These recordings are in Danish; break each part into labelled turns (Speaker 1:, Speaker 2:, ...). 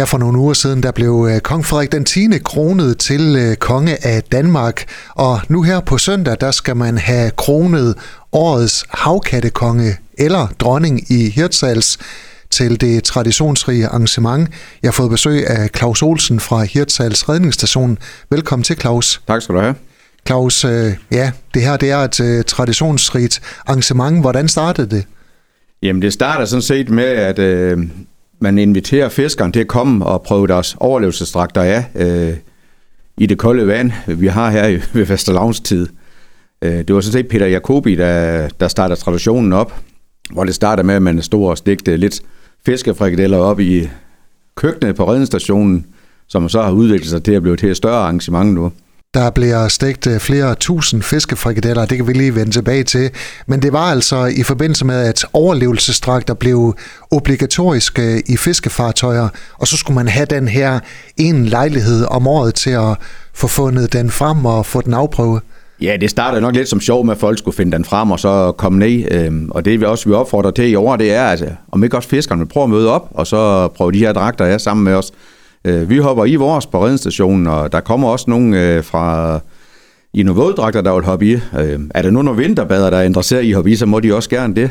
Speaker 1: Her for nogle uger siden, der blev øh, kong Frederik den 10. kronet til øh, konge af Danmark, og nu her på søndag, der skal man have kronet årets havkattekonge eller dronning i Hirtshals til det traditionsrige arrangement. Jeg har fået besøg af Claus Olsen fra Hirtshals Redningsstation. Velkommen til, Claus.
Speaker 2: Tak skal du have.
Speaker 1: Claus, øh, ja, det her det er et traditionsrigt arrangement. Hvordan startede det?
Speaker 2: Jamen, det starter sådan set med, at øh, man inviterer fiskeren til at komme og prøve deres overlevelsesdragter af øh, i det kolde vand, vi har her i, ved fastelavnstid. Øh, det var sådan set Peter Jacobi, der, der starter traditionen op, hvor det starter med, at man stod og stegte lidt fiskefrikadeller op i køkkenet på redningsstationen, som så har udviklet sig til at blive et større arrangement nu.
Speaker 1: Der bliver stegt øh, flere tusind fiskefrikadeller, det kan vi lige vende tilbage til. Men det var altså i forbindelse med, at overlevelsesdragter blev obligatoriske øh, i fiskefartøjer, og så skulle man have den her en lejlighed om året til at få fundet den frem og få den afprøvet.
Speaker 2: Ja, det startede nok lidt som sjov med, at folk skulle finde den frem og så komme ned. Øhm, og det vi også vi opfordrer til i år, det er, at øh, om ikke også fiskerne vil prøve at møde op, og så prøve de her dragter af sammen med os. Øh, vi hopper i vores på redningsstationen, og der kommer også nogen øh, fra i nogle våddragter, der vil hoppe i. Øh, er der nogen af vinterbader, der er interesseret i at hoppe i, så må de også gerne det.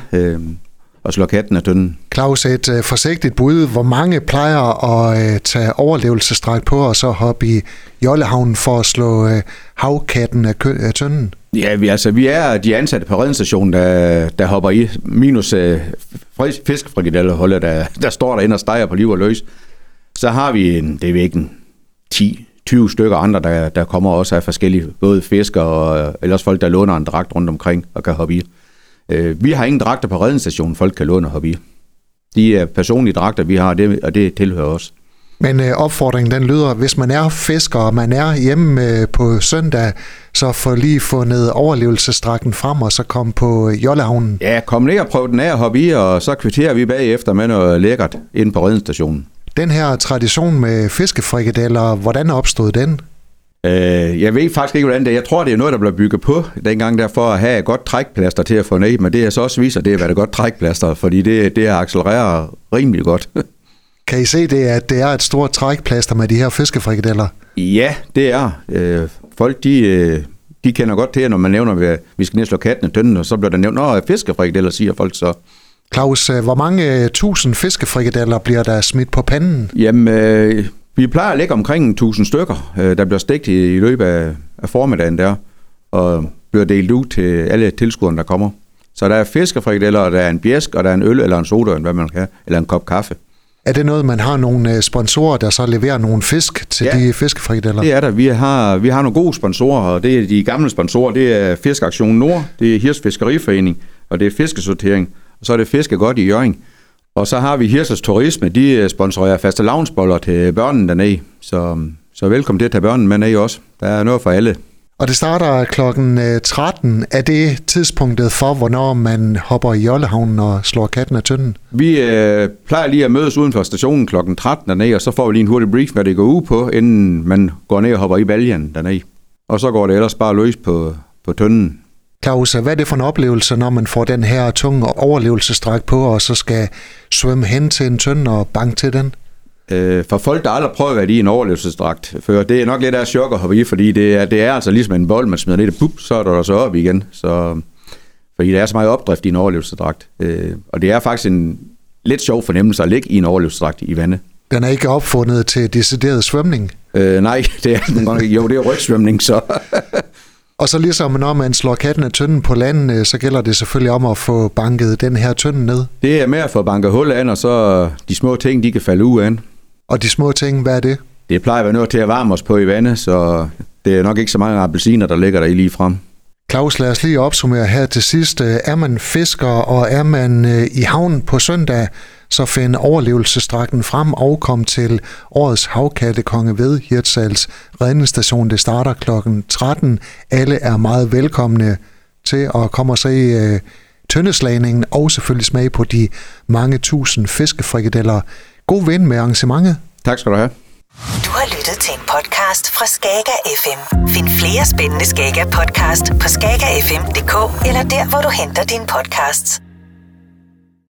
Speaker 2: og slå katten af tynden.
Speaker 1: Claus, et uh, forsigtigt bud. Hvor mange plejer at uh, tage overlevelsesdragt på og så hoppe i Jollehavnen for at slå uh, havkatten af, kø- af tynden?
Speaker 2: Ja, vi, altså, vi er de ansatte på redningsstationen, der, der hopper i, minus uh, fiskefrikadeller, der, der står derinde og steger på liv og løs. Så har vi en, det er ikke en 10, 20 stykker andre, der, der kommer også af forskellige, både fiskere og ellers folk, der låner en dragt rundt omkring og kan hoppe i. Øh, vi har ingen dragter på redningsstationen, folk kan låne og hoppe i. De er personlige dragter, vi har, det, og det tilhører os.
Speaker 1: Men øh, opfordringen den lyder, hvis man er fisker, og man er hjemme øh, på søndag, så få lige fundet overlevelsesdragten frem, og så kom på Jollehavnen.
Speaker 2: Ja, kom ned og prøv den af at hoppe i, og så kvitterer vi bagefter med noget lækkert ind på redningsstationen.
Speaker 1: Den her tradition med fiskefrikadeller, hvordan opstod den?
Speaker 2: Øh, jeg ved faktisk ikke, hvordan det er. Jeg tror, det er noget, der blev bygget på dengang der for at have et godt trækplaster til at få ned, men det er så også viser, det er været et godt trækplaster, fordi det, det har accelereret rimelig godt.
Speaker 1: kan I se det, at det er et stort trækplaster med de her fiskefrikadeller?
Speaker 2: Ja, det er. Øh, folk, de, øh, de kender godt til, når man nævner, at vi skal ned og slå katten i tønden, og så bliver der nævnt, at fiskefrikadeller, siger folk så.
Speaker 1: Claus, øh, hvor mange øh, tusind fiskefrikadeller bliver der smidt på panden?
Speaker 2: Jamen, øh, vi plejer at lægge omkring 1000 stykker, øh, der bliver stegt i, i løbet af, af formiddagen der, og bliver delt ud til alle tilskuerne, der kommer. Så der er fiskefrikadeller, og der er en bjæsk, og der er en øl eller en soda, hvad man kan, eller en kop kaffe.
Speaker 1: Er det noget, man har nogle øh, sponsorer, der så leverer nogle fisk til ja, de fiskefrikadeller?
Speaker 2: det er der. Vi har, vi har nogle gode sponsorer, og det er de gamle sponsorer. Det er Fiskaktion Nord, det er Hirs Fiskeriforening, og det er Fiskesortering og så er det fiske godt i Jørgen. Og så har vi Hirsers Turisme, de øh, sponsorerer faste lavnsboller til børnene dernede. Så, så velkommen til at tage børnene med ned også. Der er noget for alle.
Speaker 1: Og det starter klokken 13. Øh, er det tidspunktet for, hvornår man hopper i Jollehavnen og slår katten af tynden?
Speaker 2: Vi øh, plejer lige at mødes uden for stationen klokken 13 dernede, og så får vi lige en hurtig brief, hvad det går ud på, inden man går ned og hopper i baljen dernede. Og så går det ellers bare løs på, på tynden.
Speaker 1: Claus, hvad er det for en oplevelse, når man får den her tunge overlevelsesdragt på, og så skal svømme hen til en tynd og banke til den?
Speaker 2: Øh, for folk, der aldrig prøver at være i en overlevelsesdragt før, det er nok lidt af chok at hoppe i, fordi det er, det er altså ligesom en bold, man smider ned, og så er der så op igen. Så, fordi der er så meget opdrift i en overlevelsesdragt. Øh, og det er faktisk en lidt sjov fornemmelse at ligge i en overlevelsesdragt i vandet.
Speaker 1: Den er ikke opfundet til decideret svømning?
Speaker 2: Øh, nej, det er den godt Jo, det er rygsvømning, så...
Speaker 1: Og så ligesom når man slår katten af tynden på landet, øh, så gælder det selvfølgelig om at få banket den her tynde ned.
Speaker 2: Det er med at få banket hul an, og så de små ting, de kan falde ud af.
Speaker 1: Og de små ting, hvad er det?
Speaker 2: Det plejer at være noget til at varme os på i vandet, så det er nok ikke så mange appelsiner, der ligger der i lige frem.
Speaker 1: Claus, lad os lige opsummere her til sidst. Er man fisker, og er man øh, i havnen på søndag, så find overlevelsesdragten frem og kom til årets havkattekonge ved Hirtshals redningsstation. Det starter kl. 13. Alle er meget velkomne til at komme og se øh, tøndeslagningen og selvfølgelig smage på de mange tusind fiskefrikadeller. God vind med arrangementet.
Speaker 2: Tak skal du have.
Speaker 3: Du har lyttet til en podcast fra Skager FM. Find flere spændende Skager podcast på skagerfm.dk eller der, hvor du henter dine podcasts.